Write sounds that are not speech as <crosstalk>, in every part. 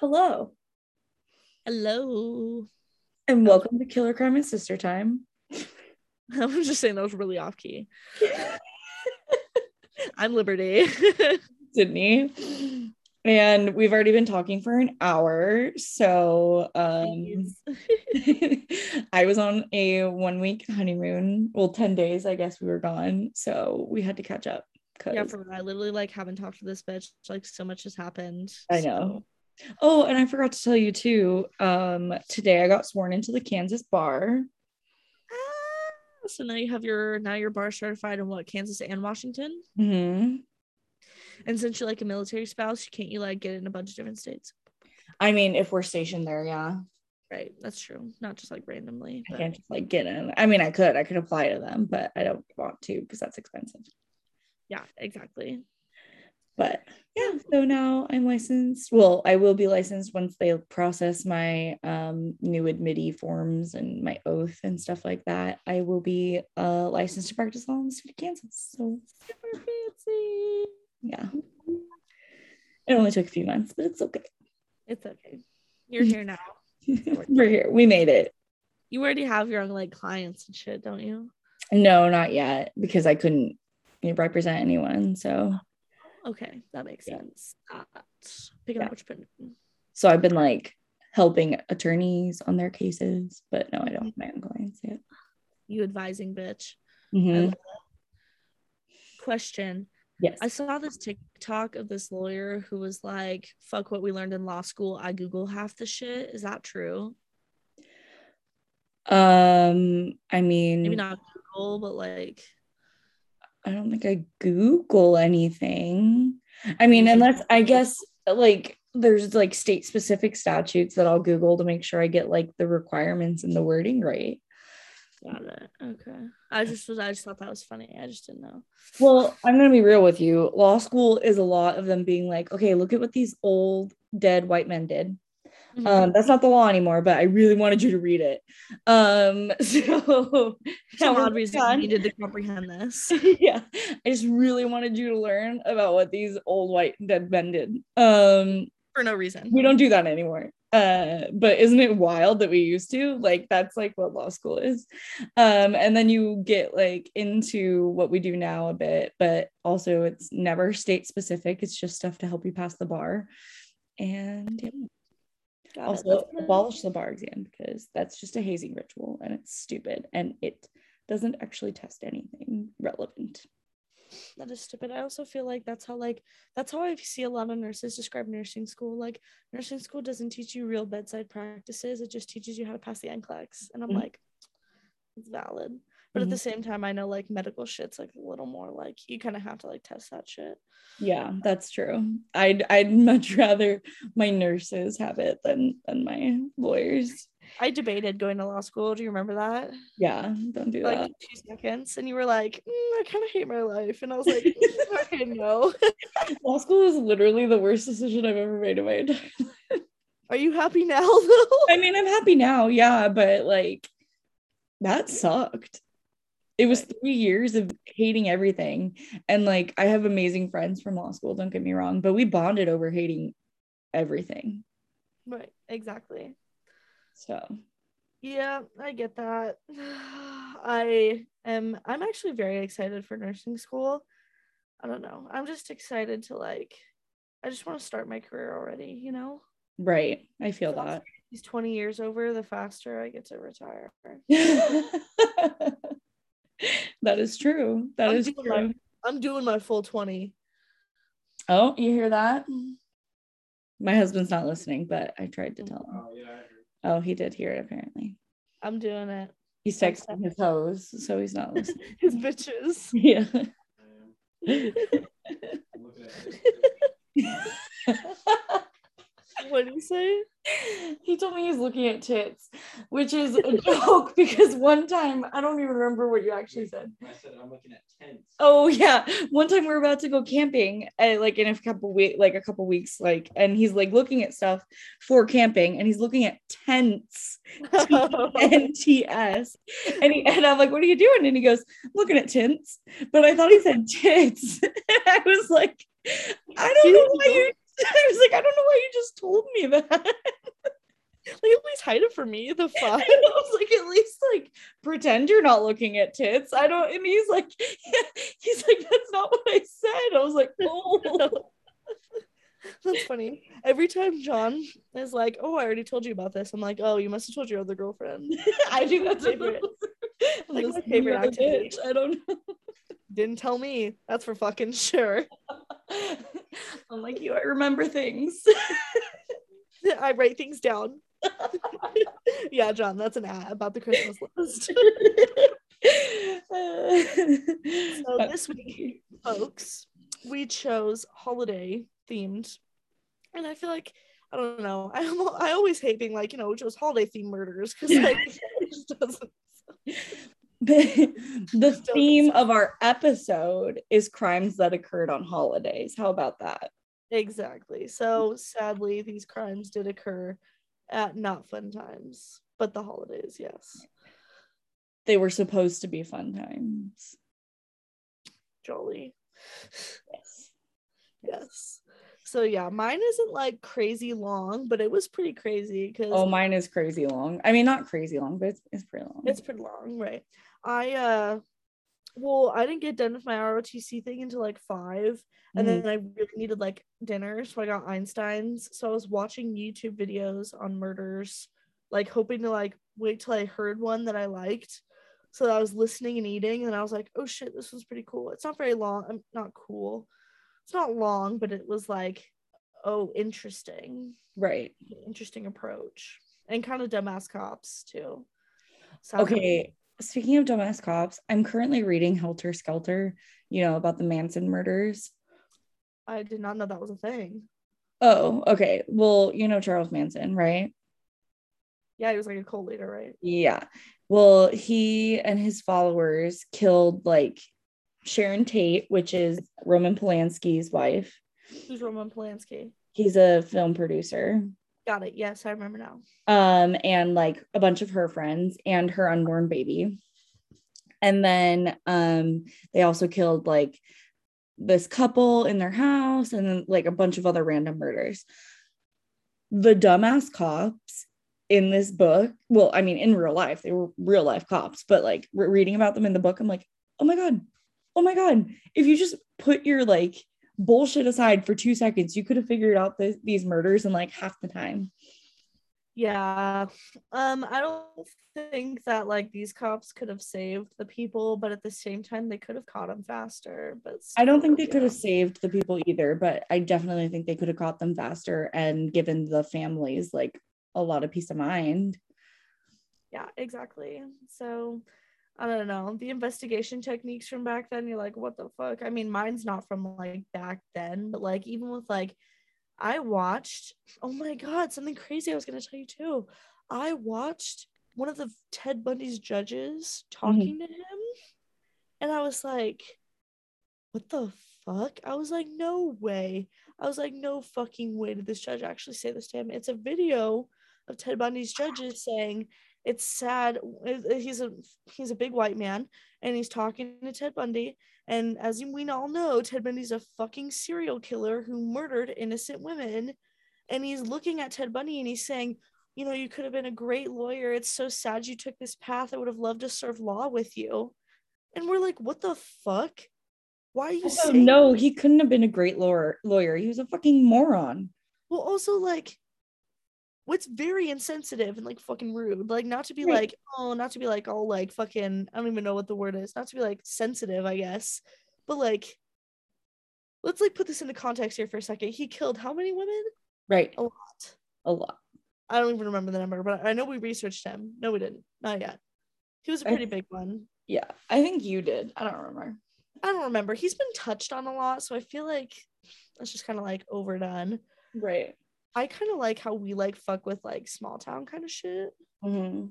Hello, Hello. and welcome to Killer Crime and Sister Time. <laughs> I was just saying that was really off key. <laughs> I'm Liberty. <laughs> Sydney. And we've already been talking for an hour. So um I was on a one week honeymoon. Well, 10 days, I guess we were gone. So we had to catch up. Cause yeah, for I literally like haven't talked to this bitch. Like so much has happened. I know. Oh, and I forgot to tell you too. Um, today I got sworn into the Kansas bar. Ah, So now you have your now you're bar certified in what Kansas and Washington. hmm And since you're like a military spouse, you can't you like get in a bunch of different states? I mean, if we're stationed there, yeah. Right, that's true. Not just like randomly. I can't just like get in. I mean, I could, I could apply to them, but I don't want to because that's expensive. Yeah, exactly. But yeah, so now I'm licensed. Well, I will be licensed once they process my um, new admittee forms and my oath and stuff like that. I will be uh, licensed to practice law in the state of Kansas. So Super fancy. yeah, it only took a few months, but it's okay. It's okay. You're here now. <laughs> We're here. We made it. You already have your own like clients and shit, don't you? No, not yet because I couldn't represent anyone. So Okay, that makes Yeah. sense. Uh, picking Yeah. up what you're putting. so I've been like helping attorneys on their cases, but no, I don't have my own clients yet. You advising bitch. I Mhm. Question. Yes. I saw this TikTok of this lawyer who was like, fuck what we learned in law school. I Google half the shit. Is that true? Um, I mean, Maybe not Google, but like, I don't think I Google anything. I mean, unless I guess like there's like state specific statutes that I'll Google to make sure I get like the requirements and the wording right. got it. Okay. I just was, I just thought that was funny. I just didn't know. Well, I'm going to be real with you. Law school is a lot of them being like, okay, look at what these old dead white men did. Mm-hmm. Um, that's not the law anymore, but I really wanted you to read it. Um, <laughs> so Some odd reason you needed to comprehend this. <laughs> yeah, I just really wanted you to learn about what these old white dead men did. Um, For no reason. we don't do that anymore. Uh, but isn't it wild that we used to? Like that's like what law school is. Um, and then you get like into what we do now a bit, but also it's never state specific. It's just stuff to help you pass the bar. And yeah, Got also abolish the bar exam because that's just a hazing ritual and it's stupid and it doesn't actually test anything relevant. that is stupid. I also feel like that's how like that's how I see a lot of nurses describe nursing school. Like nursing school doesn't teach you real bedside practices. It just teaches you how to pass the NCLEX. And I'm Mhm. like, it's valid. But at the same time, I know like medical shit's like a little more like you kind of have to like test that shit. Yeah, that's true. I'd I'd <laughs> much rather my nurses have it than than my lawyers. I debated going to law school. Do you remember that? Yeah, don't do Like that. two seconds, and you were like, "Mm, I kind of hate my life, and I was like, "Mm, <laughs> okay, no. <laughs> Law school is literally the worst decision I've ever made in my entire life. Are you happy now though? I mean, I'm happy now, yeah, but like that sucked. It was three years of hating everything. And like I have amazing friends from law school, don't get me wrong, but we bonded over hating everything. right, exactly. So Yeah, I get that. <sighs> I am I'm actually very excited for nursing school. I don't know. I'm just excited to like I just want to start my career already, you know? right. I feel So that. He's 20 years over, the faster I get to retire. <laughs> that is true. That I'm is doing true. my- I'm doing my full 20. Oh, you hear that? Mm-hmm. My husband's not listening, but I tried to tell him. Oh yeah, I heard. Oh, he did hear it apparently. I'm doing it. He's texting his hoes, so he's not <laughs> listening. His bitches. <laughs> yeah. <laughs> what did he say? he told me he's looking at tits, which is a <laughs> joke because one time I don't even remember what you actually said. I said I'm looking at tents. Oh yeah, one time we are about to go camping, uh, like in a couple week, like a couple weeks, like, and he's like looking at stuff for camping, and he's looking at tents, <laughs> NTS, and he, and I'm like, what are you doing? And he goes, looking at tents, but I thought he said tits. <laughs> I was like, I don't know why you. I was just told me that. <laughs> Like at least hide it from me. The <laughs> fuck. I was like, at least like pretend you're not looking at tits. I don't. And he's like, <laughs> he's like, that's not what I said. I was like, oh, That's funny. Every time John is like, "Oh, I already told you about this," I'm like, "Oh, you must have told your other girlfriend." I do that Favorite. like That's my favorite activity. I don't know. Didn't tell me. That's for fucking sure. <laughs> I'm like you. I remember things. <laughs> I write things down. <laughs> yeah, John, that's an ad about the Christmas list. So this week, folks, we chose holiday themed, and I feel like I don't know. I I always hate being like you know we chose holiday themed murders because like it just doesn't. The, the theme of our episode is crimes that occurred on holidays. How about that? Exactly. So sadly, these crimes did occur at not fun times, but the holidays, yes. They were supposed to be fun times. Jolly. Yes. Yes. So yeah, mine isn't like crazy long, but it was pretty crazy because Oh, mine is crazy long. I mean, not crazy long, but it's, it's pretty long. it's pretty long, right? I uh well, I didn't get done with my ROTC thing until like five, and Mhm. then I really needed like dinner, so I got Einstein's. So I was watching YouTube videos on murders, like hoping to like wait till I heard one that I liked. So I was listening and eating, and I was like, "Oh shit, this was pretty cool." It's not very long. I'm not cool. It's not long, but it was like, "Oh, interesting." right. interesting approach and kind of dumbass cops too. Sadly. Okay. Speaking of dumbass cops, I'm currently reading Helter Skelter, you know, about the Manson murders. I did not know that was a thing. Oh, okay. Well, you know Charles Manson, right? Yeah, he was like a cult leader, right? Yeah. Well, he and his followers killed like Sharon Tate, which is Roman Polanski's wife. Who's Roman Polanski? He's a film producer. Got it. Yes, I remember now. Um, and like a bunch of her friends and her unborn baby. And then um they also killed like this couple in their house and then like a bunch of other random murders. The dumbass cops in this book, well, I mean, in real life, they were real life cops, but like re- reading about them in the book, I'm like, oh my God, oh my God. If you just put your like bullshit aside for two seconds, you could have figured out th- these murders in like half the time. Yeah. Um, I don't think that like these cops could have saved the people, but at the same time they could have caught them faster. But I don't think still, they could have saved the people either, but I definitely think they could have caught them faster and given the families like a lot of peace of mind. Yeah, exactly. So I don't know. The investigation techniques from back then, you're like, what the fuck? I mean, mine's not from like back then, but like even with like I watched, oh my god, something crazy I was gonna tell you too. I watched one of the Ted Bundy's judges mm-hmm. talking to him, and I was like, what the fuck? I was like, no way. I was like, no fucking way did this judge actually say this to him. It's a video of Ted Bundy's judges saying it's sad. He's a he's a big white man, and he's talking to Ted Bundy. And as we all know, Ted Bundy's a fucking serial killer who murdered innocent women. And he's looking at Ted Bundy and he's saying, you know, you could have been a great lawyer. It's so sad you took this path. I would have loved to serve law with you. And we're like, what the fuck? Why are you saying no, he couldn't have been a great lawyer. Lawyer, he was a fucking moron. Well, also like what's very insensitive and like fucking rude. Like not to be Right. like, oh, not to be like all like fucking I don't even know what the word is. Not to be like sensitive, I guess. But like let's like put this into context here for a second. He killed how many women? Right, A lot. a lot. I don't even remember the number, but I know we researched him. No, we didn't. Not yet. He was a pretty big one. Yeah, I think you did. I don't remember. I don't remember. He's been touched on a lot, so I feel like it's just kind of like overdone. Right. I kind of like how we like fuck with like small town kind of shit. hmm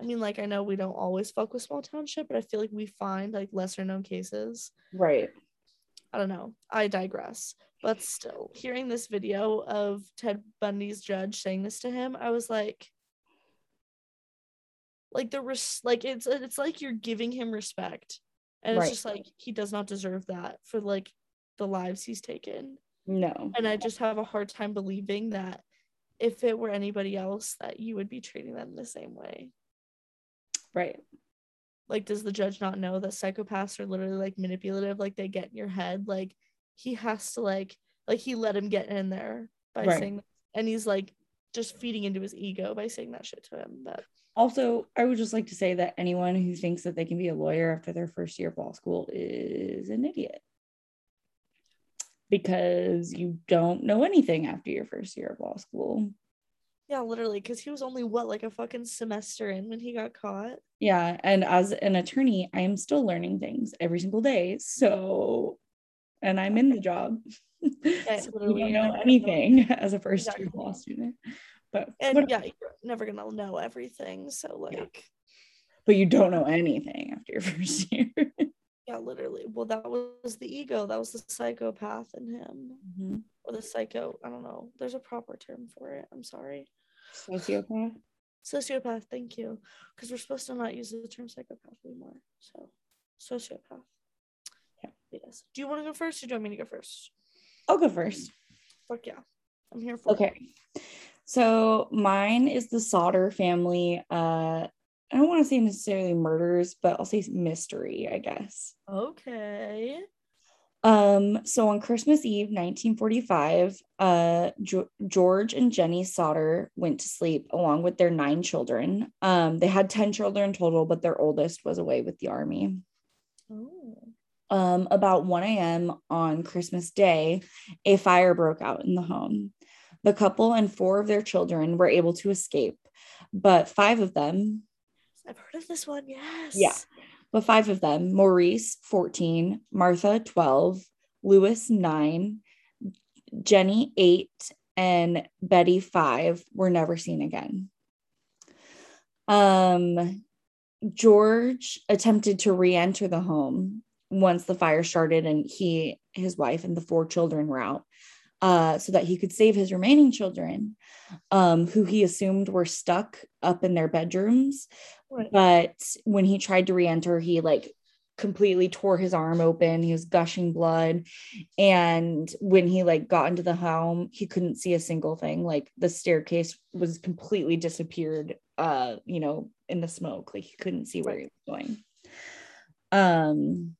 I mean, like I know we don't always fuck with small town shit, but I feel like we find like lesser known cases. Right. I don't know. I digress. But still, hearing this video of Ted Bundy's judge saying this to him, I was like, like the res- like it's it's like you're giving him respect, and Right. it's just like he does not deserve that for like the lives he's taken. No. And I just have a hard time believing that if it were anybody else that you would be treating them the same way. Right. Like, does the judge not know that psychopaths are literally like manipulative? Like, they get in your head. Like, he has to like, like he let him get in there by Right. saying, and he's like just feeding into his ego by saying that shit to him. But Also, I would just like to say that anyone who thinks that they can be a lawyer after their first year of law school is an idiot. Because you don't know anything after your first year of law school. yeah, literally, because he was only what like a fucking semester in when he got caught. Yeah. And as an attorney, I am still learning things every single day. So, and I'm in the job. <laughs> so you don't know never know. anything <laughs> as a first year Exactly. law student. But, And yeah, you're never gonna know everything. So like, but you don't know anything after your <laughs> first year. Yeah, literally. Well, that was the ego. That was the psychopath in him, Mhm. or the psycho. I don't know. There's a proper term for it. I'm sorry. Sociopath. Sociopath. Thank you. Because we're supposed to not use the term psychopath anymore. So, sociopath. Yeah. Yes. Do you want to go first, or do you want me to go first? I'll go first. Fuck yeah. I'm here for it. Okay. So mine is the Sodder family. Uh, I don't want to say necessarily murders, but I'll say mystery, I guess. Okay. Um, so on Christmas Eve, 1945, uh, Jo- George and Jenny Sodder went to sleep along with their nine children. Um, they had 10 children total, but their oldest was away with the army. Oh. um, about 1 a.m. on Christmas Day, a fire broke out in the home. The couple and four of their children were able to escape, but five of them, I've heard of this one. Yes. Yeah. but five of them, Maurice, 14, Martha, 12, Louis, 9, Jenny, 8, and Betty, 5, were never seen again. Um, George attempted to re-enter the home once the fire started and he, his wife, and the four children were out. Uh, so that he could save his remaining children, um, who he assumed were stuck up in their bedrooms. Right. But when he tried to re-enter, he like completely tore his arm open. He was gushing blood. And when he like got into the home, he couldn't see a single thing. Like the staircase was completely disappeared, uh, you know, in the smoke. Like he couldn't see where he was going. Um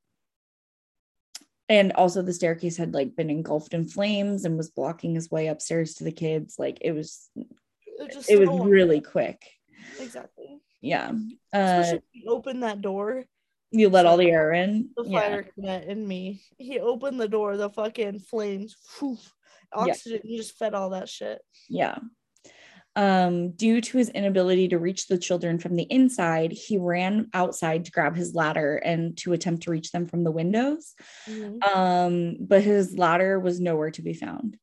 and also the staircase had like been engulfed in flames and was blocking his way upstairs to the kids. Like it was It, just it was really quick. exactly. Yeah. Uh open that door, you let all the air in. the Yeah. fire cadet in me. He opened the door, the fucking flames, whew, oxygen, he just fed all that shit. Yeah. Um, due to his inability to reach the children from the inside, he ran outside to grab his ladder and to attempt to reach them from the windows. Mhm. Um, but his ladder was nowhere to be found,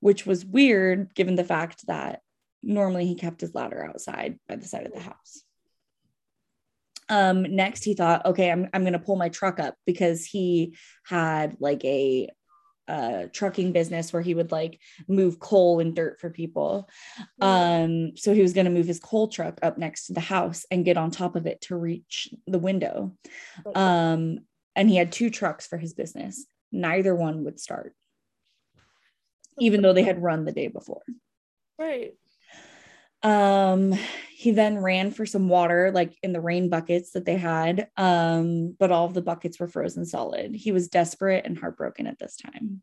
which was weird given the fact that normally he kept his ladder outside by the side of the house. Um, next he thought, okay, I'm I'm gonna pull my truck up because he had like a uh trucking business where he would like move coal and dirt for people. Um, so he was gonna move his coal truck up next to the house and get on top of it to reach the window. Um, and he had two trucks for his business. Neither one would start, even though they had run the day before. right. Um, he then ran for some water, like in the rain buckets that they had. Um, but all of the buckets were frozen solid. He was desperate and heartbroken at this time.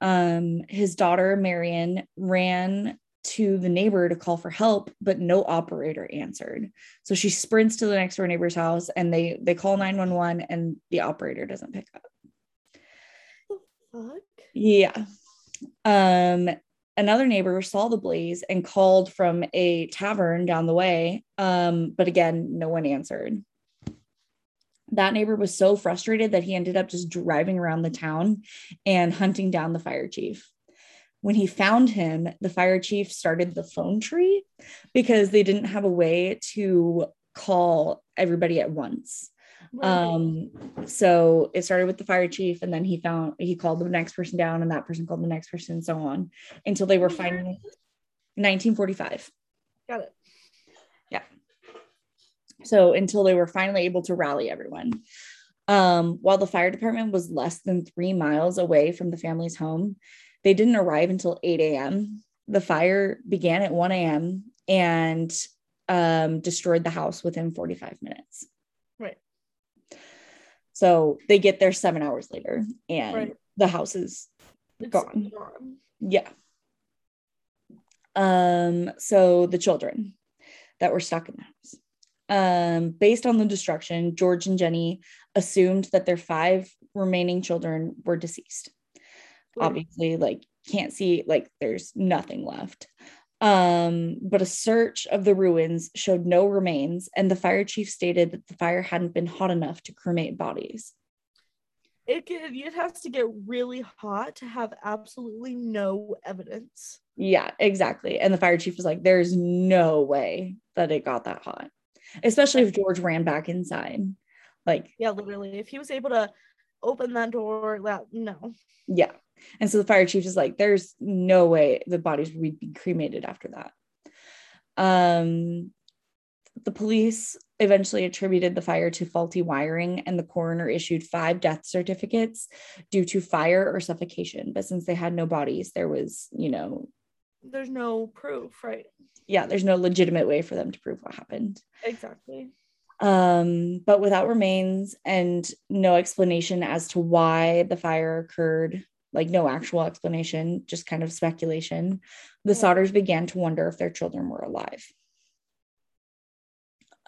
Um, his daughter, Marion, ran to the neighbor to call for help, but no operator answered. So she sprints to the next door neighbor's house and they they call 911 and the operator doesn't pick up. Fuck. Yeah. Um, another neighbor saw the blaze and called from a tavern down the way. Um, but again, no one answered. That neighbor was so frustrated that he ended up just driving around the town and hunting down the fire chief. When he found him, the fire chief started the phone tree because they didn't have a way to call everybody at once. Right. Um, so it started with the fire chief, and then he found he called the next person down, and that person called the next person, and so on until they were finally 1945. Got it. Yeah. So until they were finally able to rally everyone. Um, while the fire department was less than three miles away from the family's home, they didn't arrive until 8 a.m., the fire began at 1 a.m. and um, destroyed the house within 45 minutes. So they get there seven hours later and Right. the house is Gone. gone. Yeah. Um, so the children that were stuck in the house. Um, based on the destruction, George and Jenny assumed that their five remaining children were deceased. Right. Obviously, like can't see, like there's nothing left. Um, but a search of the ruins showed no remains, and the fire chief stated that the fire hadn't been hot enough to cremate bodies. It could, it has to get really hot to have absolutely no evidence. Yeah, exactly. And the fire chief was like, there's no way that it got that hot, especially if George ran back inside. Like, Yeah, literally. If he was able to open that door, that no. yeah. And so the fire chief is like, there's no way the bodies would be cremated after that. Um, the police eventually attributed the fire to faulty wiring, and the coroner issued five death certificates due to fire or suffocation. But since they had no bodies, there was, you know, There's no proof, right? yeah, there's no legitimate way for them to prove what happened. Exactly. um, but without remains and no explanation as to why the fire occurred, like no actual explanation, just kind of speculation. The. Sodders began to wonder if their children were alive.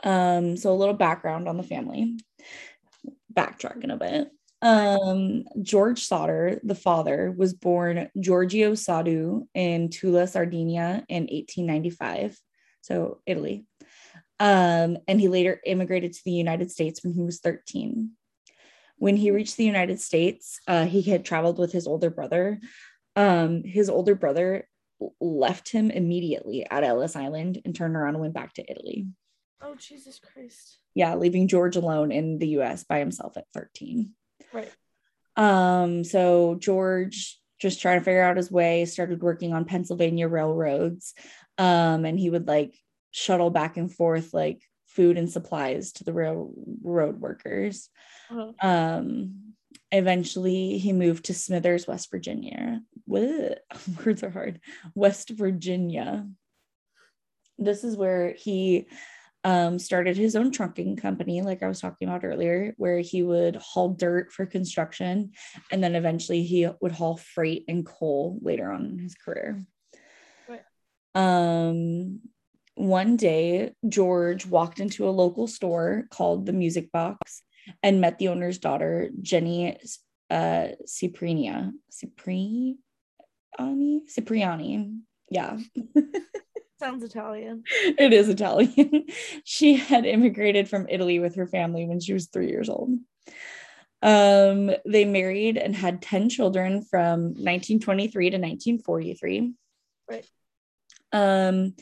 Um, so a little background on the family, backtracking a bit. Um, George Sodder, the father, was born Giorgio Soddu in Tula, Sardinia in 1895, so Italy. Um, and he later immigrated to the United States when he was 13. When he reached the United States, uh, he had traveled with his older brother. Um, his older brother left him immediately at Ellis Island and turned around and went back to Italy. Oh Jesus Christ. Yeah, leaving George alone in the US by himself at 13. Right. Um, so George just trying to figure out his way, started working on Pennsylvania railroads. Um, and he would like shuttle back and forth like food and supplies to the railroad workers. Uh-huh. Um, eventually he moved to Smithers, West Virginia. What <laughs> words are hard. West Virginia. This is where he um, started his own trucking company, like I was talking about earlier, where he would haul dirt for construction. And then eventually he would haul freight and coal later on in his career. Right. Um, one day, George walked into a local store called the Music Box and met the owner's daughter, Jenny uh, Cipriania. Cipriani? Cipriani. Yeah. <laughs> Sounds Italian. it is Italian. <laughs> she had immigrated from Italy with her family when she was three years old. Um, they married and had 10 children from 1923 to 1943. Right. Um,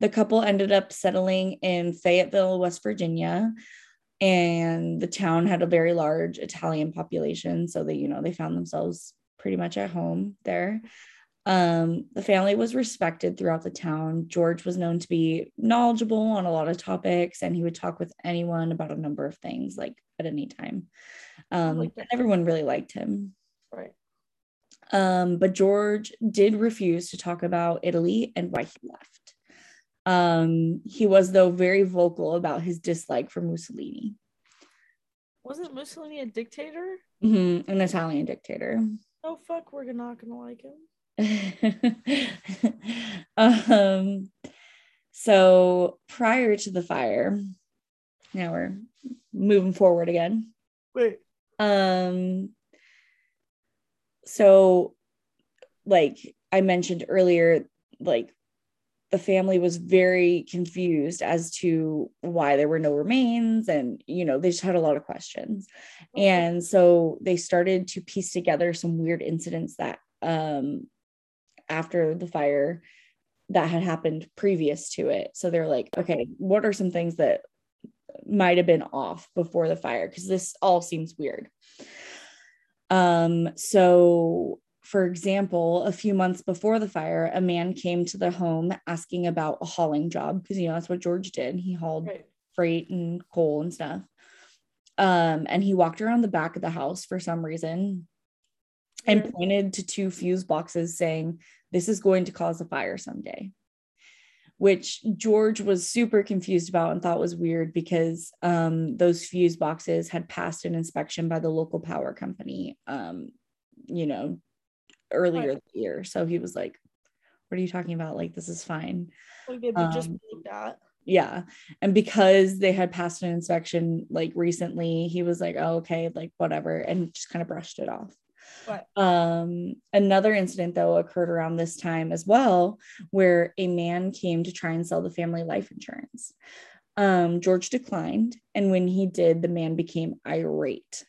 the couple ended up settling in Fayetteville, West Virginia, and the town had a very large Italian population. So they, you know, they found themselves pretty much at home there. Um, the family was respected throughout the town. George was known to be knowledgeable on a lot of topics, and he would talk with anyone about a number of things, like at any time. Um, everyone really liked him. Right. Um, but George did refuse to talk about Italy and why he left. Um, he was, though, very vocal about his dislike for Mussolini, Wasn't Mussolini a dictator? Mm-hmm, an Italian dictator. Oh fuck, we're not gonna like him. <laughs> um, so prior to the fire, now we're moving forward again. Wait. Um, so like I mentioned earlier, like the family was very confused as to why there were no remains and you know they just had a lot of questions. And so they started to piece together some weird incidents that um after the fire that had happened previous to it. So they're like okay what are some things that might have been off before the fire? Because this all seems weird um so for example, a few months before the fire, a man came to the home asking about a hauling job because you know that's what George did. He hauled Right. freight and coal and stuff. Um, and he walked around the back of the house for some reason. and pointed to two fuse boxes saying this is going to cause a fire someday which george was super confused about and thought was weird because um, those fuse boxes had passed an inspection by the local power company um, you know earlier Right. the year so he was like what are you talking about like this is fine they'd just Um, that. yeah and because they had passed an inspection like recently he was like oh okay like whatever and just kind of brushed it off. Um another incident though occurred around this time as well where a man came to try and sell the family life insurance um george declined and when he did the man became irate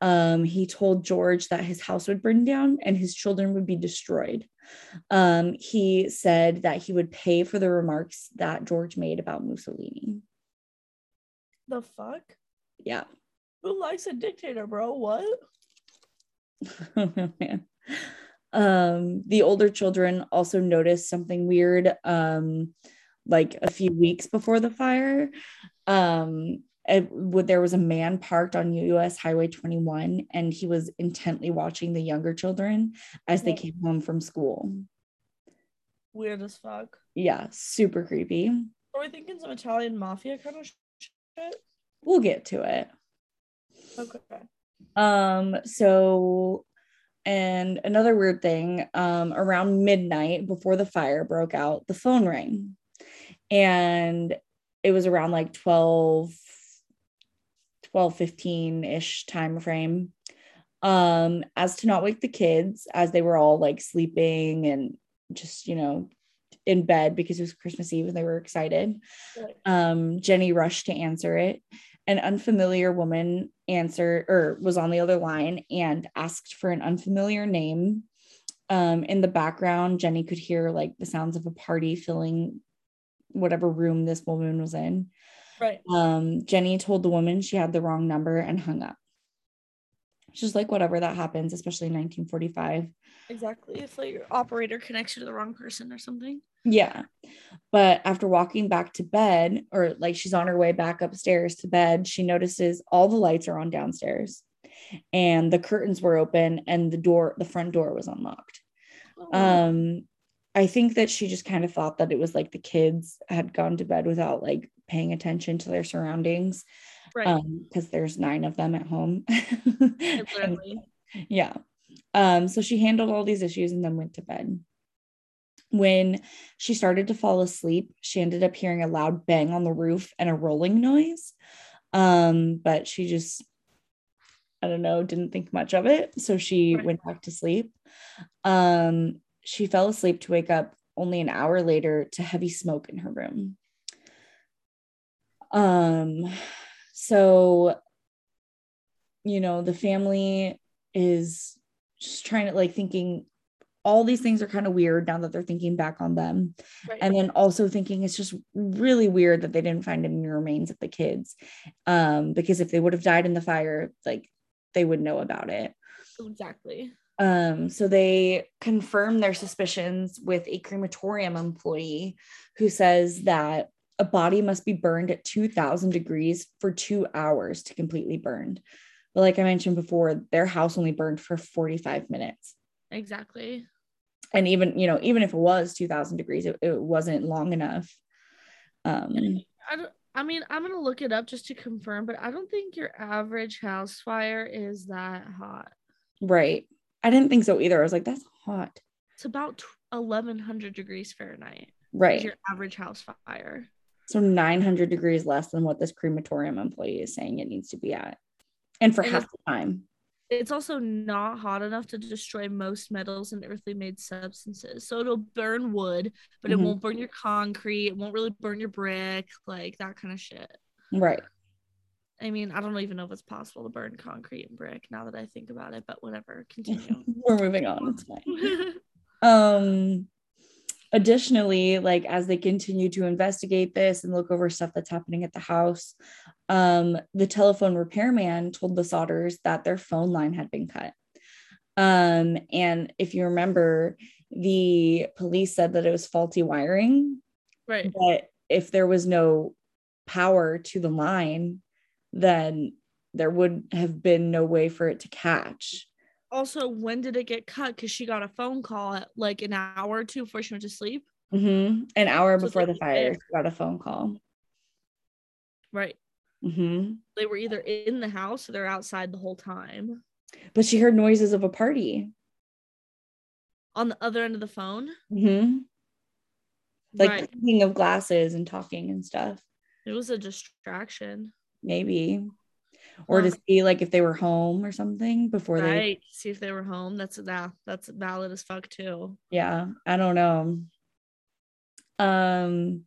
um he told george that his house would burn down and his children would be destroyed um he said that he would pay for the remarks that george made about mussolini The fuck? yeah Who likes a dictator, bro? What? Oh <laughs> man. Um, the older children also noticed something weird um, like a few weeks before the fire. Um, it, there was a man parked on US Highway 21 and he was intently watching the younger children as they came home from school. Weird as fuck. Yeah, super creepy. Are we thinking some Italian mafia kind of shit? We'll get to it. Okay. Um, so and another weird thing, um, around midnight before the fire broke out, the phone rang. And it was around like 12, 12, 15-ish time frame. Um, as to not wake the kids as they were all like sleeping and just, you know, in bed because it was Christmas Eve and they were excited um, Jenny rushed to answer it. An unfamiliar woman answered or was on the other line and asked for an unfamiliar name. Um, in the background, Jenny could hear like the sounds of a party filling whatever room this woman was in. Right. Um, Jenny told the woman she had the wrong number and hung up. Just like whatever that happens, especially in 1945. Exactly. If like your operator connects you to the wrong person or something. Yeah. But after walking back to bed, or like she's on her way back upstairs to bed, she notices all the lights are on downstairs and the curtains were open and the door, the front door was unlocked. Oh, Um, I think that she just kind of thought that it was like the kids had gone to bed without like paying attention to their surroundings. Right. Um, because there's nine of them at home. <laughs> And- yeah. Um, so she handled all these issues and then went to bed. When she started to fall asleep, she ended up hearing a loud bang on the roof and a rolling noise. Um, but she just, I don't know, didn't think much of it. So she Right. went back to sleep. Um, she fell asleep to wake up only an hour later to heavy smoke in her room. Um, so you know, the family is just trying to like thinking all these things are kind of weird now that they're thinking back on them. Right. And then also thinking it's just really weird that they didn't find any remains of the kids. Um, because if they would have died in the fire, like they would know about it. exactly. Um, so they confirm their suspicions with a crematorium employee who says that a body must be burned at 2000 degrees for two hours to completely burned. But like I mentioned before, their house only burned for 45 minutes. Exactly. And even, you know, even if it was 2000 degrees, it, it wasn't long enough. Um, I don't I mean, I'm gonna look it up just to confirm, but I don't think your average house fire is that hot. right. I didn't think so either. I was like, that's hot. It's about 1100 degrees Fahrenheit. Right. Your average house fire. So 900 degrees less than what this crematorium employee is saying it needs to be at. And for And half the time. It's also not hot enough to destroy most metals and earthly made substances. So it'll burn wood, but Mhm. it won't burn your concrete. It won't really burn your brick, like that kind of shit. Right. I mean, I don't even know if it's possible to burn concrete and brick now that I think about it, but whatever. Continue. <laughs> We're moving on. It's fine. <laughs> Um additionally, like as they continue to investigate this and look over stuff that's happening at the house, um, the telephone repairman told the Sodders that their phone line had been cut. Um, and if you remember, the police said that it was faulty wiring, right. but if there was no power to the line, then there would have been no way for it to catch. Also, when did it get cut? Because she got a phone call at like an hour or two before she went to sleep. hmm An hour So before the fire, she got a phone call. Right. hmm They were either in the house or they're outside the whole time. But she heard noises of a party. On the other end of the phone. hmm Like right. clinking of glasses and talking and stuff. It was a distraction. Maybe. Or to see like if they were home or something before they See if they were home. That's that. That's valid as fuck too. yeah i don't know um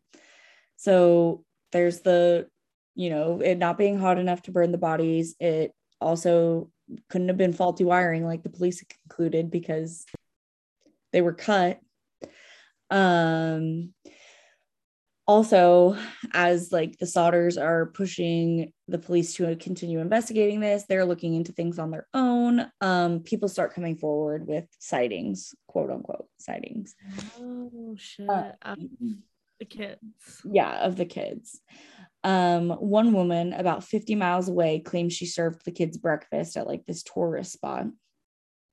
so there's the you know it not being hot enough to burn the bodies it also couldn't have been faulty wiring like the police concluded because they were cut um also as like the Sodders are pushing the police to continue investigating this they're looking into things on their own um people start coming forward with sightings quote unquote sightings Oh shit. Uh, the kids. yeah of the kids um one woman about 50 miles away claims she served the kids breakfast at like this tourist spot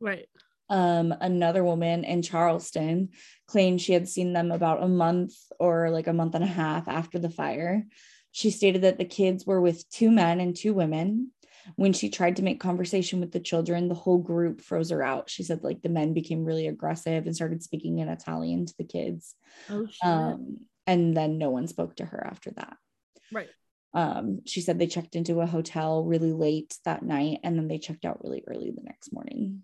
Right. Um another woman in charleston claimed she had seen them about a month or like a month and a half after the fire she stated that the kids were with two men and two women when she tried to make conversation with the children the whole group froze her out she said like the men became really aggressive and started speaking in italian to the kids Oh shit. um and then no one spoke to her after that right. um, she said they checked into a hotel really late that night and then they checked out really early the next morning.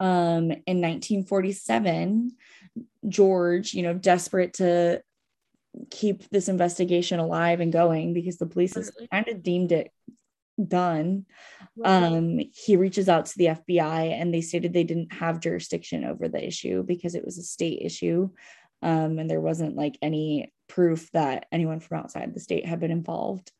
Um, in 1947, George, you know, desperate to keep this investigation alive and going because the police has kind of deemed it done. Um, he reaches out to the FBI and they stated they didn't have jurisdiction over the issue because it was a state issue. Um, and there wasn't like any proof that anyone from outside the state had been involved.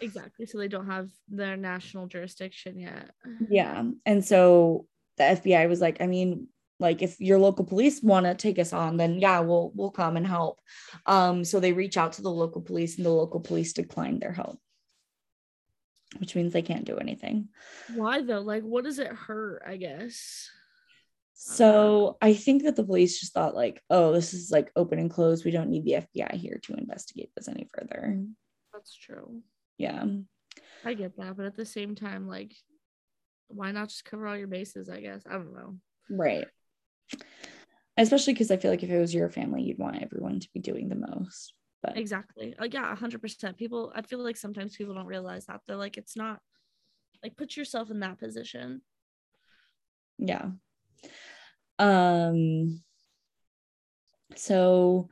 exactly. So they don't have their national jurisdiction yet. Yeah. And so the FBI was like, I mean, like if your local police want to take us on, then yeah, we'll we'll come and help. Um, so they reach out to the local police and the local police decline their help, which means they can't do anything. Why though? Like, what does it hurt? I guess. So I think that the police just thought like, oh, this is like open and closed. We don't need the FBI here to investigate this any further. That's true. Yeah. I get that, but at the same time, like, why not just cover all your bases? I guess I don't know. Right. Especially because I feel like if it was your family, you'd want everyone to be doing the most. But Exactly. Like, yeah, hundred percent. People, I feel like sometimes people don't realize that they're like, it's not like put yourself in that position. yeah. Um so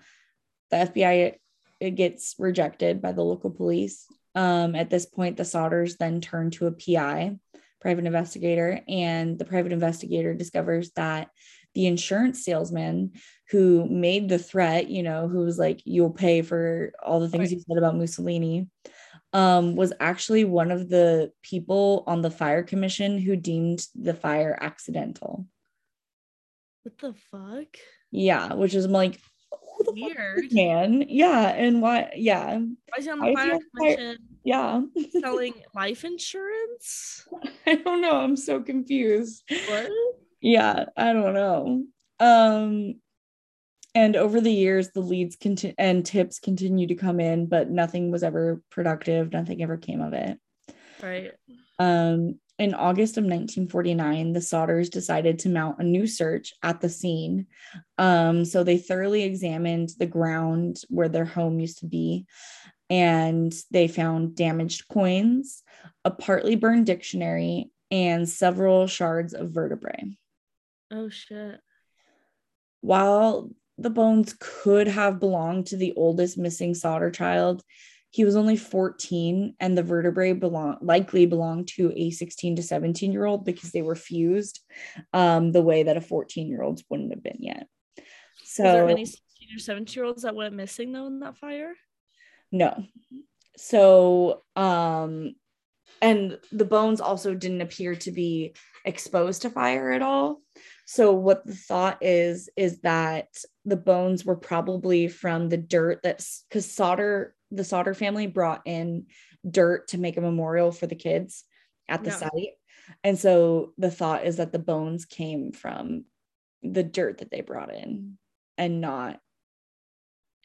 the FBI it gets rejected by the local police. Um at this point the Sodders then turn to a PI, private investigator, and the private investigator discovers that the insurance salesman who made the threat, you know, who was like you'll pay for all the things Right. you said about Mussolini, um, was actually one of the people on the fire commission who deemed the fire accidental. What the fuck? Yeah, which is like, who the fuck is Weird. man? Yeah, and why? Yeah, Why is he on the fire fire- commission yeah. selling <laughs> life insurance? I don't know. I'm so confused. What? Yeah, I don't know. Um, and over the years, the leads conti- and tips continue to come in, but nothing was ever productive. Nothing ever came of it. Right. Um, in August of 1949, the Sodders decided to mount a new search at the scene. Um, so they thoroughly examined the ground where their home used to be, and they found damaged coins, a partly burned dictionary, and several shards of vertebrae. Oh shit. While the bones could have belonged to the oldest missing Sodder child, he was only 14 and the vertebrae belong likely belonged to a 16 to 17 year old because they were fused um, the way that a 14 year old wouldn't have been yet. So Was there any 16 or 17 year olds that went missing though in that fire? no. So um and the bones also didn't appear to be exposed to fire at all. So what the thought is is that the bones were probably from the dirt that's because Sodder the Sodder family brought in dirt to make a memorial for the kids at the Yeah. site. And so the thought is that the bones came from the dirt that they brought in and not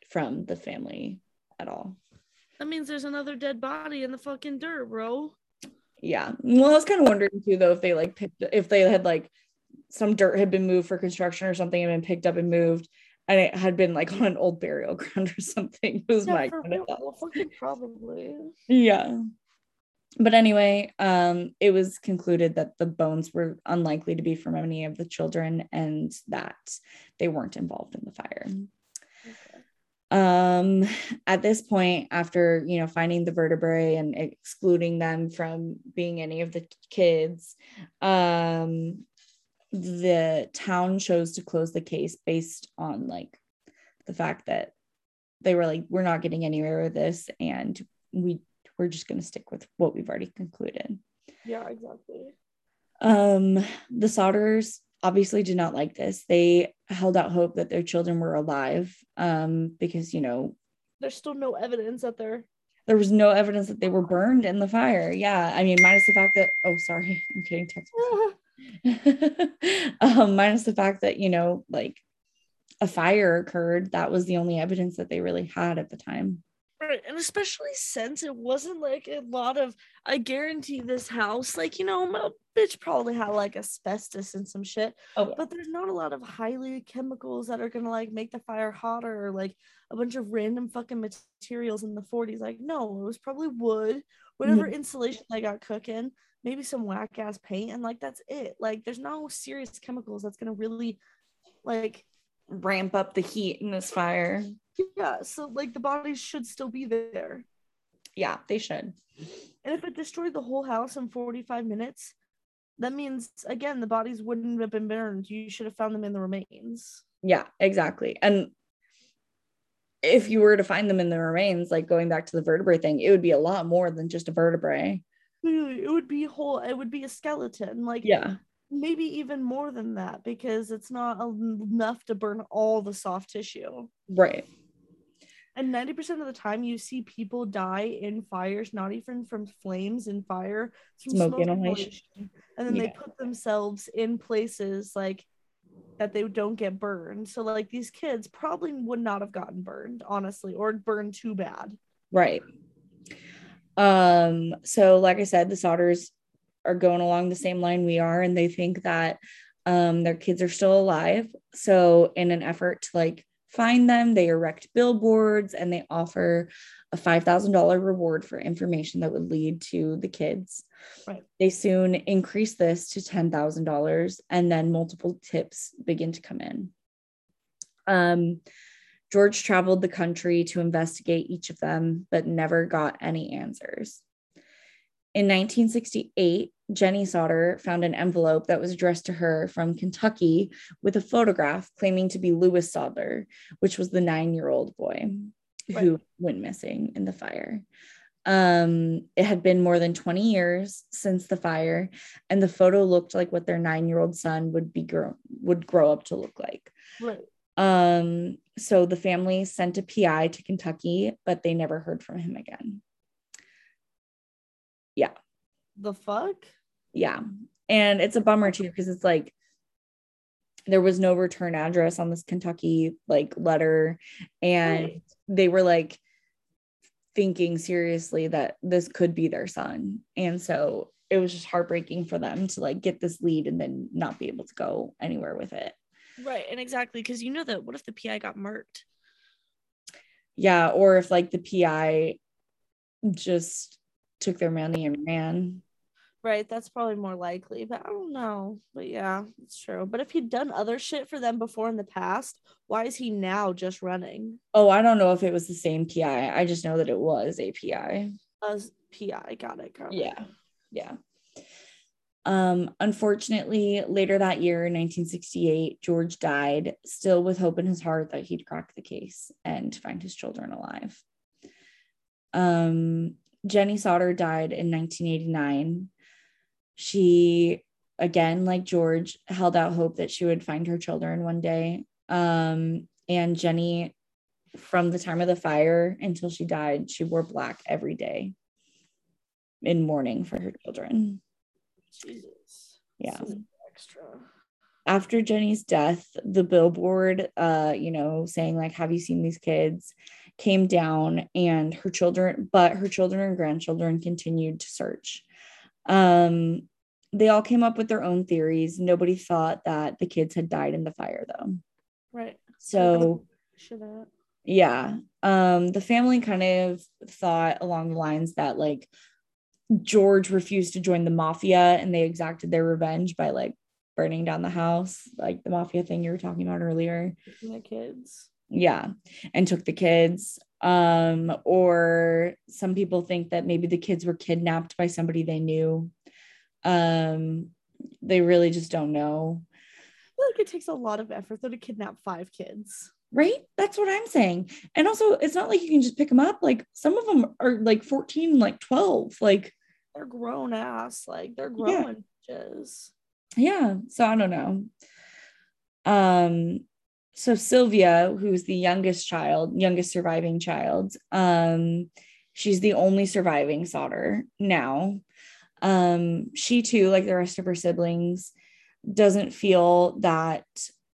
from the family at all. That means there's another dead body in the fucking dirt, bro. Yeah. Well, I was kind of wondering too, though, if they like picked, if they had like some dirt had been moved for construction or something and been picked up and moved and it had been like <laughs> on an old burial ground or something. It was Yeah, my kind of Well, probably. yeah. But anyway um it was concluded that the bones were unlikely to be from any of the children and that they weren't involved in the fire. Okay. um at this point after you know finding the vertebrae and excluding them from being any of the kids um the town chose to close the case based on like the fact that they were like we're not getting anywhere with this and we we're just going to stick with what we've already concluded Yeah, exactly. um, the Sodders obviously did not like this. They held out hope that their children were alive um, because, you know, There's still no evidence that they're. there was no evidence that they were burned in the fire. Yeah. I mean, minus the fact that, oh, sorry, <laughs> I'm getting text. <laughs> <laughs> um, minus the fact that, you know, like a fire occurred. That was the only evidence that they really had at the time. Right, and especially since it wasn't like a lot of. I guarantee this house, like you know, my bitch probably had like asbestos and some shit, Oh, but there's not a lot of highly chemicals that are gonna like make the fire hotter or like a bunch of random fucking materials in the 40s. Like, no, it was probably wood, whatever mm-hmm. insulation they got cooking, maybe some whack ass paint, and like that's it. Like, there's no serious chemicals that's gonna really like ramp up the heat in this fire. Yeah. So like the bodies should still be there. Yeah, they should. And if it destroyed the whole house in 45 minutes, that means again the bodies wouldn't have been burned. You should have found them in the remains. Yeah, exactly. And if you were to find them in the remains, like going back to the vertebrae thing, it would be a lot more than just a vertebrae. It would be whole. It would be a skeleton. Like Yeah. maybe even more than that because it's not enough to burn all the soft tissue. Right. And 90% of the time you see people die in fires, not even from flames and fire, from Smoke smoke inhalation. And then they put themselves in places like that they don't get burned. So like these kids probably would not have gotten burned, honestly, or burned too bad. Right. Um, so like I said, the Sodders are going along the same line we are, and they think that um their kids are still alive. So in an effort to like find them, they erect billboards and they offer a $5,000 reward for information that would lead to the kids. Right. They soon increase this to $10,000 and then multiple tips begin to come in. Um, George traveled the country to investigate each of them, but never got any answers. In 1968, Jenny Sodder found an envelope that was addressed to her from Kentucky with a photograph claiming to be Louis Sodder, which was the nine year old boy who went missing in the fire. Um, it had been more than 20 years since the fire, and the photo looked like what their nine year old son would be grow- would grow up to look like. Right. Um, so the family sent a PI to Kentucky, but they never heard from him again. The fuck? Yeah. And it's a bummer too, because it's like there was no return address on this Kentucky like letter. And Right. they were like thinking seriously that this could be their son. And so it was just heartbreaking for them to like get this lead and then not be able to go anywhere with it. Right. And exactly. Because you know that what if the PI got murked? Yeah. Or if like the PI just took their money and ran. Right. That's probably more likely, but I don't know. But yeah, it's true. But if he'd done other shit for them before in the past, why is he now just running Oh, I don't know if it was the same PI. I just know that it was a PI. as PI? Got it. Got it. Yeah. Yeah. Um, unfortunately, later that year, 1968, George died, still with hope in his heart that he'd crack the case and find his children alive. Um, Jenny Sodder died in 1989. She, again, like George, held out hope that she would find her children one day. Um, and Jenny, from the time of the fire until she died, she wore black every day in mourning for her children. Jesus. Yeah. Extra. after Jenny's death, the billboard, uh, you know, saying like, "Have you seen these kids?" Came down, and her children, but her children and grandchildren continued to search. Um, they all came up with their own theories. Nobody thought that the kids had died in the fire, though. Right. So yeah, um, the family kind of thought along the lines that like George refused to join the mafia, and they exacted their revenge by like burning down the house, like the mafia thing you were talking about earlier. The kids. Yeah, and took the kids. Um, or some people think that maybe the kids were kidnapped by somebody they knew. Um, they really just don't know. Like it takes a lot of effort though to kidnap five kids. Right? That's what I'm saying. And also, it's not like you can just pick them up. Like some of them are like 14, like 12. Like, They're grown ass. Like they're Yeah. growing bitches. yeah. So I don't know. Um, so Sylvia, who's the youngest child, youngest surviving child, um, she's the only surviving Sodder now. Um, she too, like the rest of her siblings, doesn't feel that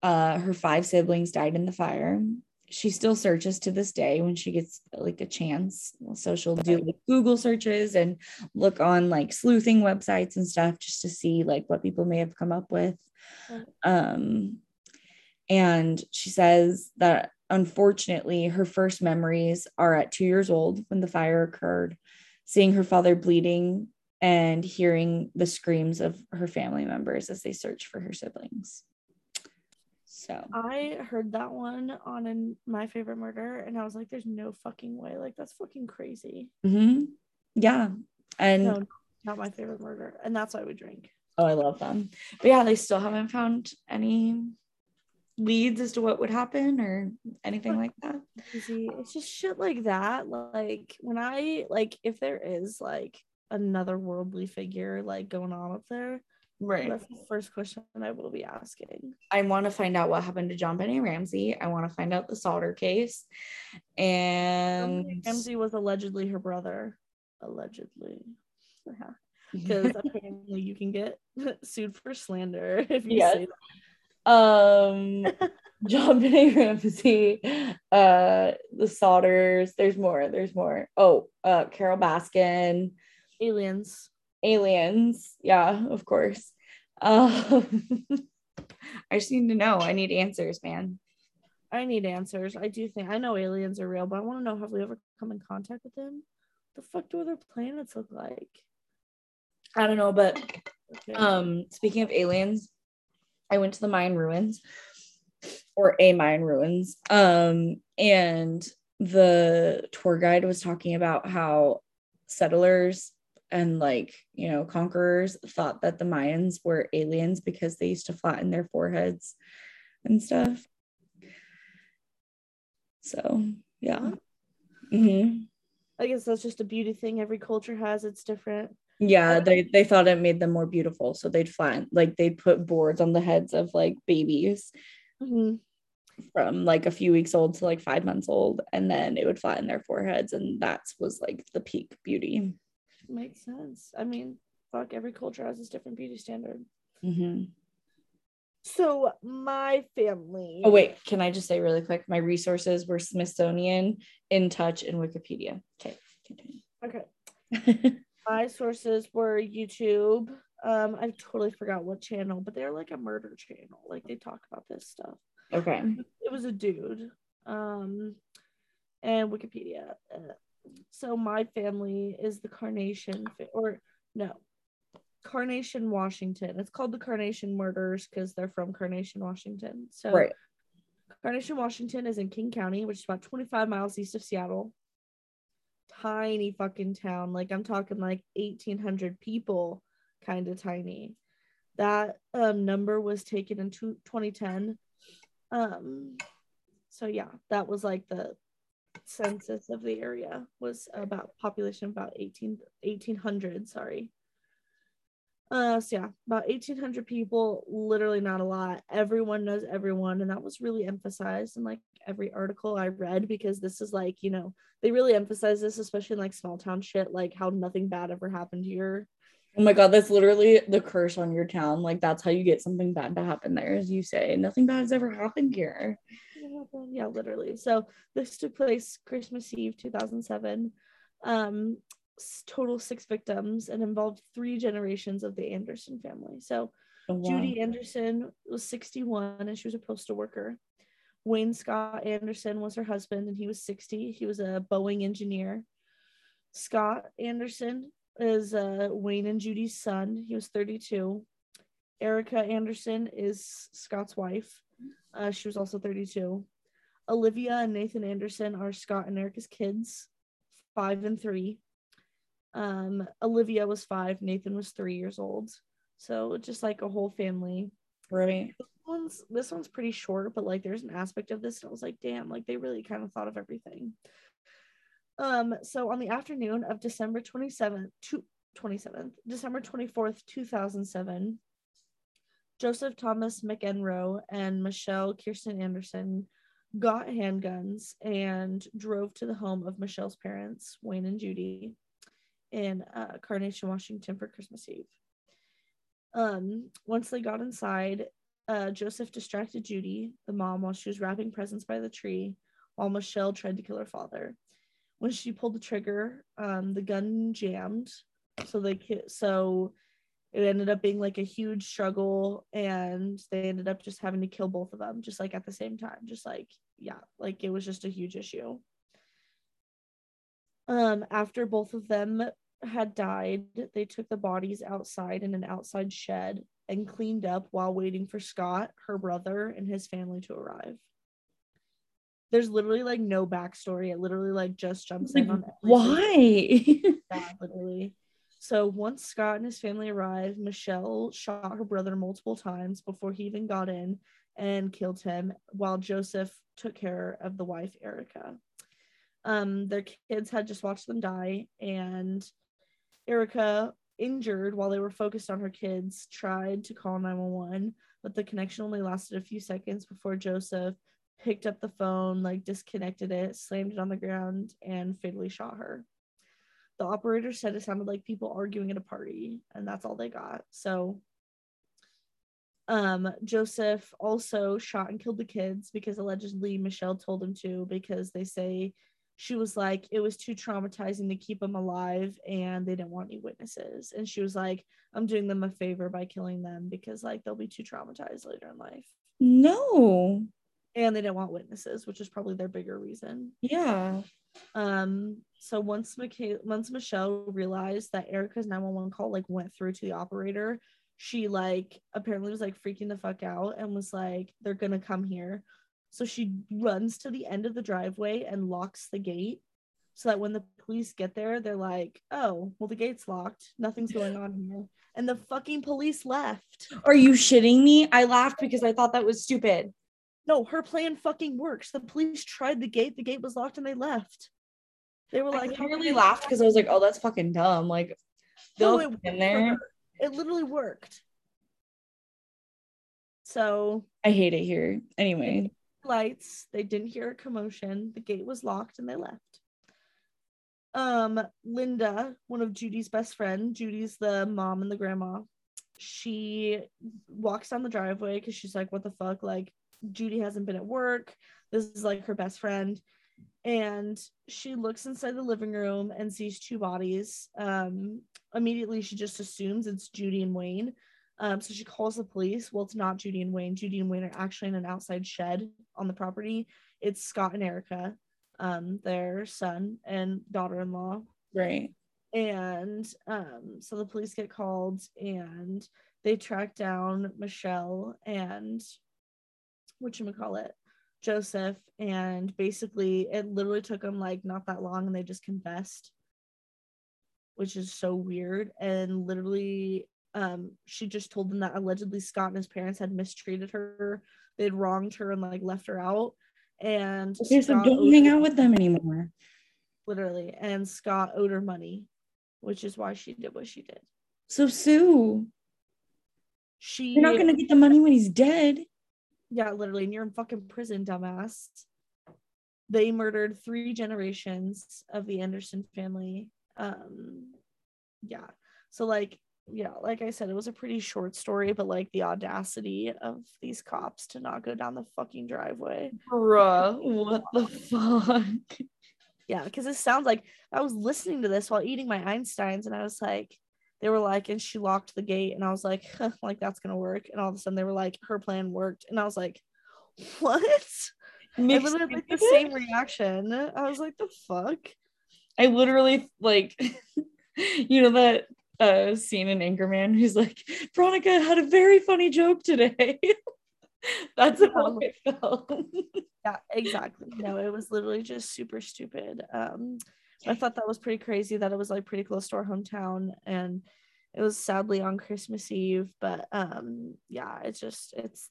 uh her five siblings died in the fire. She still searches to this day when she gets like a chance. So she'll do like Google searches and look on like sleuthing websites and stuff just to see like what people may have come up with. Um and she says that unfortunately her first memories are at 2 years old when the fire occurred, seeing her father bleeding and hearing the screams of her family members as they search for her siblings. So, I heard that one on an, my favorite murder, and I was like, "There's no fucking way! Like that's fucking crazy." mhm. yeah. And No, not my favorite murder, and that's why we drink. oh, I love them. But yeah, they still haven't found any leads as to what would happen or anything like that. It's just shit like that. Like when I like, if there is like another worldly figure like going on up there, Right. that's the first question I will be asking. I want to find out what happened to JonBenét Ramsey. I want to find out the Sodder case. And Ramsey was allegedly her brother. Allegedly. Yeah. <laughs> Because apparently you can get <laughs> sued for slander if you Yes. say um <laughs> JonBenét Ramsey, uh the Sodders, there's more, there's more. Oh, uh Carole Baskin, aliens. aliens, yeah, of course. Um <laughs> I just need to know. I need answers, man. I need answers. I do think I know aliens are real, but I want to know have we ever come in contact with them? The fuck do other planets look like? I don't know, but Okay. um speaking of aliens, I went to the Mayan ruins or a Mayan ruins. Um and the tour guide was talking about how settlers and like you know conquerors thought that the mayans were aliens because they used to flatten their foreheads and stuff so yeah Mhm. I guess that's just a beauty thing. Every culture has. It's different. Yeah they they thought it made them more beautiful so they'd flatten like they'd put boards on the heads of like babies Mm-hmm. from like a few weeks old to like five months old and then it would flatten their foreheads and that was like the peak beauty Makes sense. I mean, fuck. Every culture has its different beauty standard. Mhm. So my family. Oh wait, can I just say really quick? My resources were Smithsonian, In Touch, and Wikipedia. Okay, Okay. <laughs> My sources were YouTube. Um, I totally forgot what channel, but they're like a murder channel. Like they talk about this stuff. okay. It was a dude. Um, and Wikipedia. Uh, so my family is the Carnation, or no, Carnation, Washington. It's called the Carnation Murders because they're from Carnation, Washington. So Right. Carnation, Washington is in King County, which is about 25 miles east of Seattle. Tiny fucking town. Like I'm talking like 1800 people, kind of tiny. That um, number was taken in two- 2010. Um, so yeah, that was like the census of the area was about population about 18 1800 sorry uh so yeah about 1800 people literally not a lot everyone knows everyone and that was really emphasized in like every article i read because this is like you know they really emphasize this especially in like small town shit like how nothing bad ever happened here Oh my god, that's literally the curse on your town. Like that's how you get something bad to happen there, as you say. Nothing bad has ever happened here. Yeah, literally. So this took place Christmas Eve 2007. Um, total six victims and involved three generations of the Anderson family. So Oh, wow. Judy Anderson was 61 and she was a postal worker. Wayne Scott Anderson was her husband and he was 60. He was a Boeing engineer. Scott Anderson is uh, Wayne and Judy's son. He was 32. Erica Anderson is Scott's wife. Uh, she was also 32. Olivia and Nathan Anderson are Scott and Erica's kids, five and three. Um, Olivia was five, Nathan was three years old. So just like a whole family. Right. This one's this one's pretty short, but like there's an aspect of this, and I was like, damn, like they really kind of thought of everything. Um, so on the afternoon of December 27th, to 27th, December 24th, 2007, Joseph Thomas McEnroe and Michelle Kirsten Anderson got handguns and drove to the home of Michelle's parents, Wayne and Judy, in uh, Carnation, Washington for Christmas Eve. Um, once they got inside, uh, Joseph distracted Judy, the mom, while she was wrapping presents by the tree, while Michelle tried to kill her father. When she pulled the trigger, um, the gun jammed, so they so it ended up being like a huge struggle, and they ended up just having to kill both of them, just like at the same time, just like yeah, like it was just a huge issue. Um, after both of them had died, they took the bodies outside in an outside shed and cleaned up while waiting for Scott, her brother, and his family to arrive. There's literally like no backstory. It literally like just jumps in on every Why? yeah, literally. So once Scott and his family arrived, Michelle shot her brother multiple times before he even got in and killed him, while Joseph took care of the wife, Erica. Um, their kids had just watched them die, and Erica, injured while they were focused on her kids, tried to call 911, but the connection only lasted a few seconds before Joseph picked up the phone, like disconnected it, slammed it on the ground, and fatally shot her. The operator said it sounded like people arguing at a party, and that's all they got. So, um, Joseph also shot and killed the kids because allegedly Michelle told him to, because they say she was like, it was too traumatizing to keep them alive and they didn't want any witnesses. And she was like, I'm doing them a favor by killing them because, like, they'll be too traumatized later in life. no. And they didn't want witnesses, which is probably their bigger reason. Yeah. Um, so once Micha- once Michelle realized that Erica's 911 call like went through to the operator, she like apparently was like freaking the fuck out and was like, they're gonna come here. So she runs to the end of the driveway and locks the gate so that when the police get there, they're like, oh, well, the gate's locked. Nothing's going on here. And the fucking police left. Are you shitting me? I laughed because I thought that was stupid. No, her plan fucking works. The police tried the gate, the gate was locked, and they left. They were like, I we- laughed because I was like, oh, that's fucking dumb. Like, they'll it in there. It literally worked. So I hate it here. Anyway. Lights, they didn't hear a commotion. The gate was locked and they left. Um, Linda, one of Judy's best friend, Judy's the mom and the grandma. She walks down the driveway because she's like, what the fuck? Like, Judy hasn't been at work. This is like her best friend. And she looks inside the living room and sees two bodies. Um, immediately she just assumes it's Judy and Wayne. Um, so she calls the police. Well, it's not Judy and Wayne. Judy and Wayne are actually in an outside shed on the property. It's Scott and Erica, um, their son and daughter-in-law. Right. And um, so the police get called and they track down Michelle and what you call it, Joseph. And basically, it literally took them like not that long, and they just confessed, which is so weird. And literally, um, she just told them that allegedly Scott and his parents had mistreated her, they'd wronged her and like left her out. And Okay, so don't owed hang out with them anymore. literally, and Scott owed her money, which is why she did what she did. So sue. She You're not gonna get the money when he's dead. Yeah, literally, and you're in fucking prison, dumbass. They murdered three generations of the Anderson family. Um, yeah. So like yeah, like I said, it was a pretty short story, but like the audacity of these cops to not go down the fucking driveway. Bruh, <laughs> what the fuck? Yeah, because it sounds like I was listening to this while eating my Einsteins, and I was like, they were like, and she locked the gate, and I was like, huh, like that's gonna work. And all of a sudden, they were like, her plan worked, and I was like, what? <laughs> I literally like the same reaction. I was like, the fuck? I literally like, <laughs> you know that uh scene in Anchorman who's like, Veronica had a very funny joke today. <laughs> That's how I felt. <laughs> Yeah, exactly. No, it was literally just super stupid. Um, I thought that was pretty crazy that it was like pretty close to our hometown and it was sadly on Christmas Eve. But um, yeah, it's just it's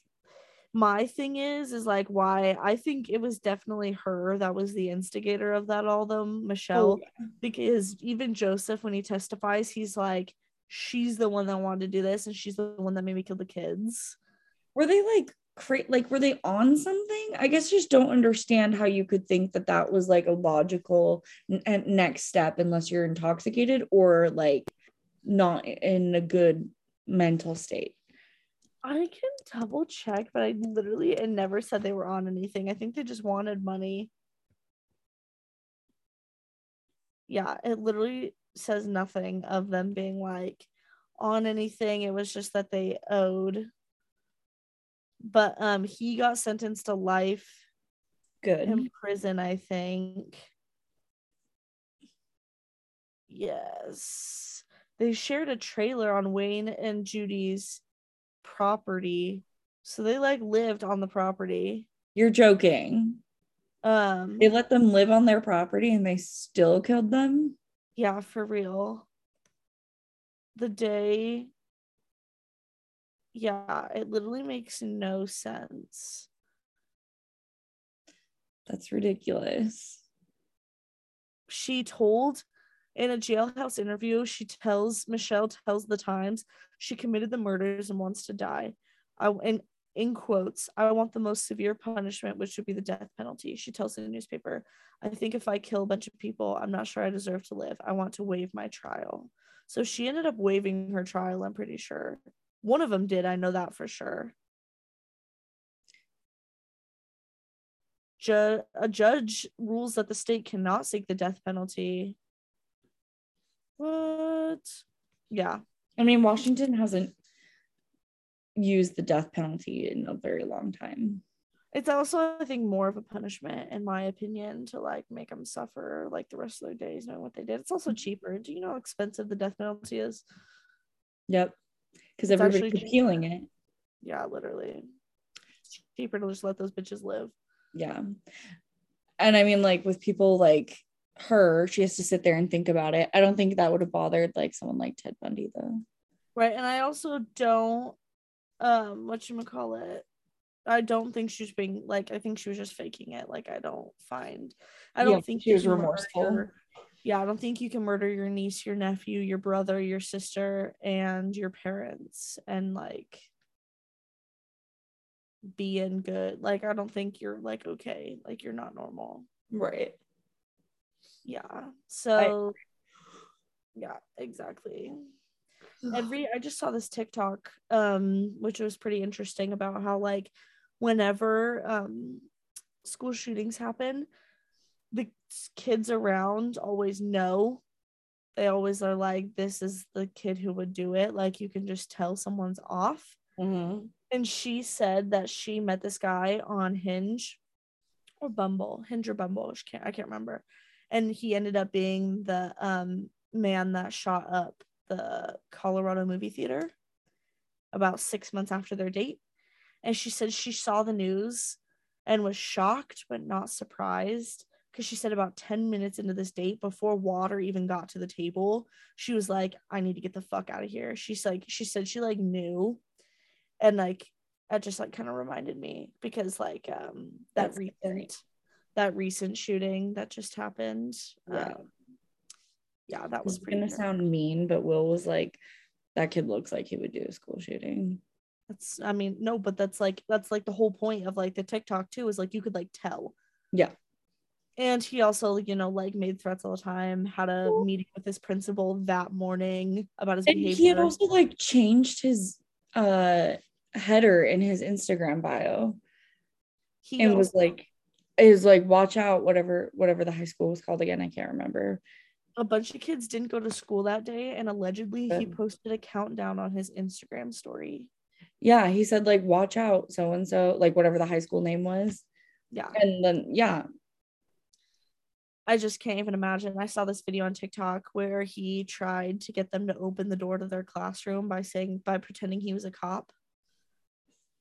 my thing is is like why I think it was definitely her that was the instigator of that all though oh, Michelle Oh, yeah. because even Joseph when he testifies he's like she's the one that wanted to do this and she's the one that made me kill the kids. Were they like cra- like were they on something? I guess just don't understand how you could think that that was like a logical n- n- next step unless you're intoxicated or like not in a good mental state. I can double check, but I literally it never said they were on anything. I think they just wanted money. Yeah, it literally says nothing of them being like on anything. It was just that they owed. But um he got sentenced to life Good. in prison, I think. Yes. They shared a trailer on Wayne and Judy's property. So they like lived on the property. You're joking. Um They let them live on their property and they still killed them. yeah, for real. The day Yeah, it literally makes no sense. That's ridiculous. she told in a jailhouse interview, she tells Michelle tells the Times she committed the murders and wants to die. I in quotes, I want the most severe punishment, which would be the death penalty. She tells the newspaper, I think if I kill a bunch of people, I'm not sure I deserve to live. I want to waive my trial. So she ended up waiving her trial, I'm pretty sure. One of them did, I know that for sure. Ju- a judge rules that the state cannot seek the death penalty. What? Yeah. I mean, Washington hasn't used the death penalty in a very long time. It's also, I think, more of a punishment, in my opinion, to like make them suffer like the rest of their days knowing what they did. It's also mm-hmm. cheaper. Do you know how expensive the death penalty is? Yep. Because everybody's appealing it. Yeah, literally. It's cheaper to just let those bitches live. Yeah. And I mean, like with people like her, she has to sit there and think about it. I don't think that would have bothered like someone like Ted Bundy though. Right. And I also don't um what you call it. I don't think she was being like I think she was just faking it. Like I don't find I don't Yeah, think she was murder remorseful. yeah, I don't think you can murder your niece, your nephew, your brother, your sister, and your parents and like being good. Like I don't think you're like okay. Like you're not normal. Right. Yeah. So yeah, exactly. Every I just saw this TikTok um which was pretty interesting about how like whenever um school shootings happen, the kids around always know. They always are like this is the kid who would do it. Like you can just tell someone's off. Mhm. And she said that she met this guy on Hinge or Bumble, Hinge or Bumble. She can't, I can't remember. And he ended up being the um, man that shot up the Colorado movie theater about six months after their date. And she said she saw the news and was shocked but not surprised because she said about 10 minutes into this date before water even got to the table she was like i need to get the fuck out of here she's like she said she like knew and like that just like kind of reminded me because like um that That's recent scary. That recent shooting that just happened Yeah. um, yeah that was pretty gonna sound mean, but Will was like, that kid looks like he would do a school shooting. that's i mean no but that's like that's like the whole point of like the tiktok too is like you could like tell Yeah. and he also, you know, like made threats all the time, had a Well- meeting with his principal that morning about his And behavior. he had also like changed his uh header in his Instagram bio He and was like is like watch out whatever whatever the high school was called again I can't remember. a bunch of kids didn't go to school that day, and allegedly he posted a countdown on his Instagram story. Yeah, he said like watch out so and so like whatever the high school name was. Yeah, And then yeah, I just can't even imagine. I saw this video on TikTok where he tried to get them to open the door to their classroom by saying by pretending he was a cop.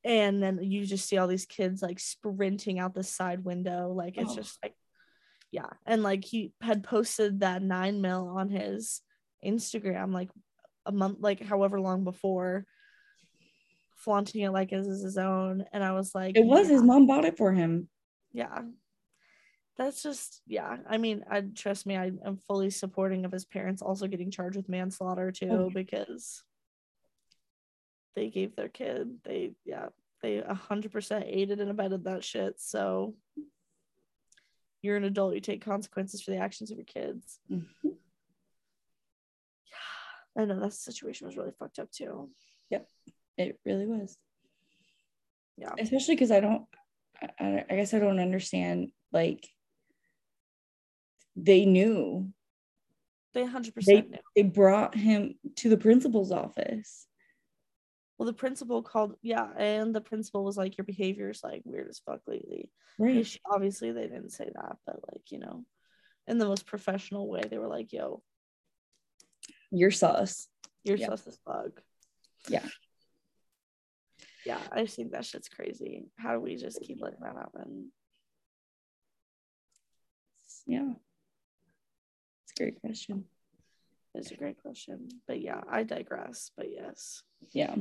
And then you just see all these kids like sprinting out the side window. Like it's Oh. just like yeah. And like he had posted that nine mil on his Instagram like a month like however long before flaunting it like as his own. And I was like it was his mom bought it for him. yeah that's just yeah i mean i trust me i am fully supporting of his parents also getting charged with manslaughter oh, too Oh. because they gave their kid they yeah they 100% aided and abetted that shit so you're an adult you take consequences for the actions of your kids Mhm. i know that situation was really fucked up too Yep. It really was. yeah Especially because I don't I, I I guess I don't understand like they knew they 100% They- knew they brought him to the principal's office. Well the principal called yeah and the principal was like your behavior is like weird as fuck lately Right. Ish- obviously they didn't say that but like you know in the most professional way they were like yo You're sus. you're Yeah. sus as fuck Yeah. yeah i just think that shit's crazy how do we just keep letting that happen Yeah. It's a great question. it's a great question but yeah i digress but yes Yeah.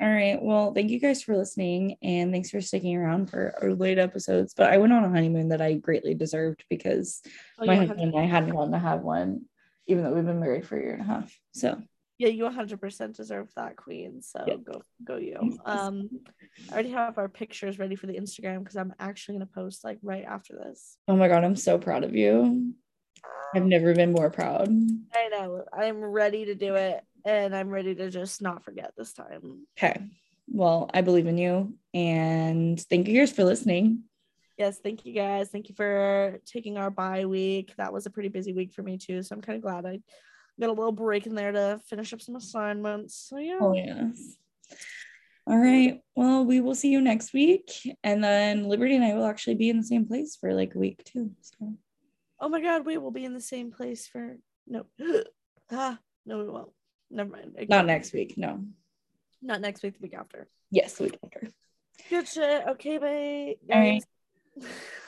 All right. Well, thank you guys for listening and thanks for sticking around for our late episodes. But I went on a honeymoon that I greatly deserved because oh, my husband and I hadn't gotten to have one, even though we've been married for a year and a half. So yeah you 100% deserve that queen so Yeah. go go you um i already have our pictures ready for the instagram because i'm actually going to post like right after this oh my god, I'm so proud of you. I've never been more proud. i know i'm ready to do it and i'm ready to just not forget this time Okay. Well, I believe in you. And thank you guys for listening. Yes, thank you guys. Thank you for taking our bye week. That was a pretty busy week for me too. So I'm kind of glad I got a little break in there to finish up some assignments. So yeah. Oh, yes. All right. Well, we will see you next week. And then Liberty and I will actually be in the same place for like a week too. So Oh my god, we will be in the same place for no. <gasps> ah, no, we won't. Never mind. Ignore not next week. No. Not next week, the week after. Yes, the week after. Good shit. Okay, bye. All right.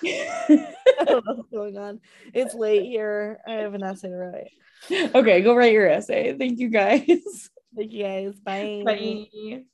I don't know what's going on. It's late here. I have an essay to write. <laughs> okay, go write your essay. Thank you guys. Thank you guys. Bye. Bye.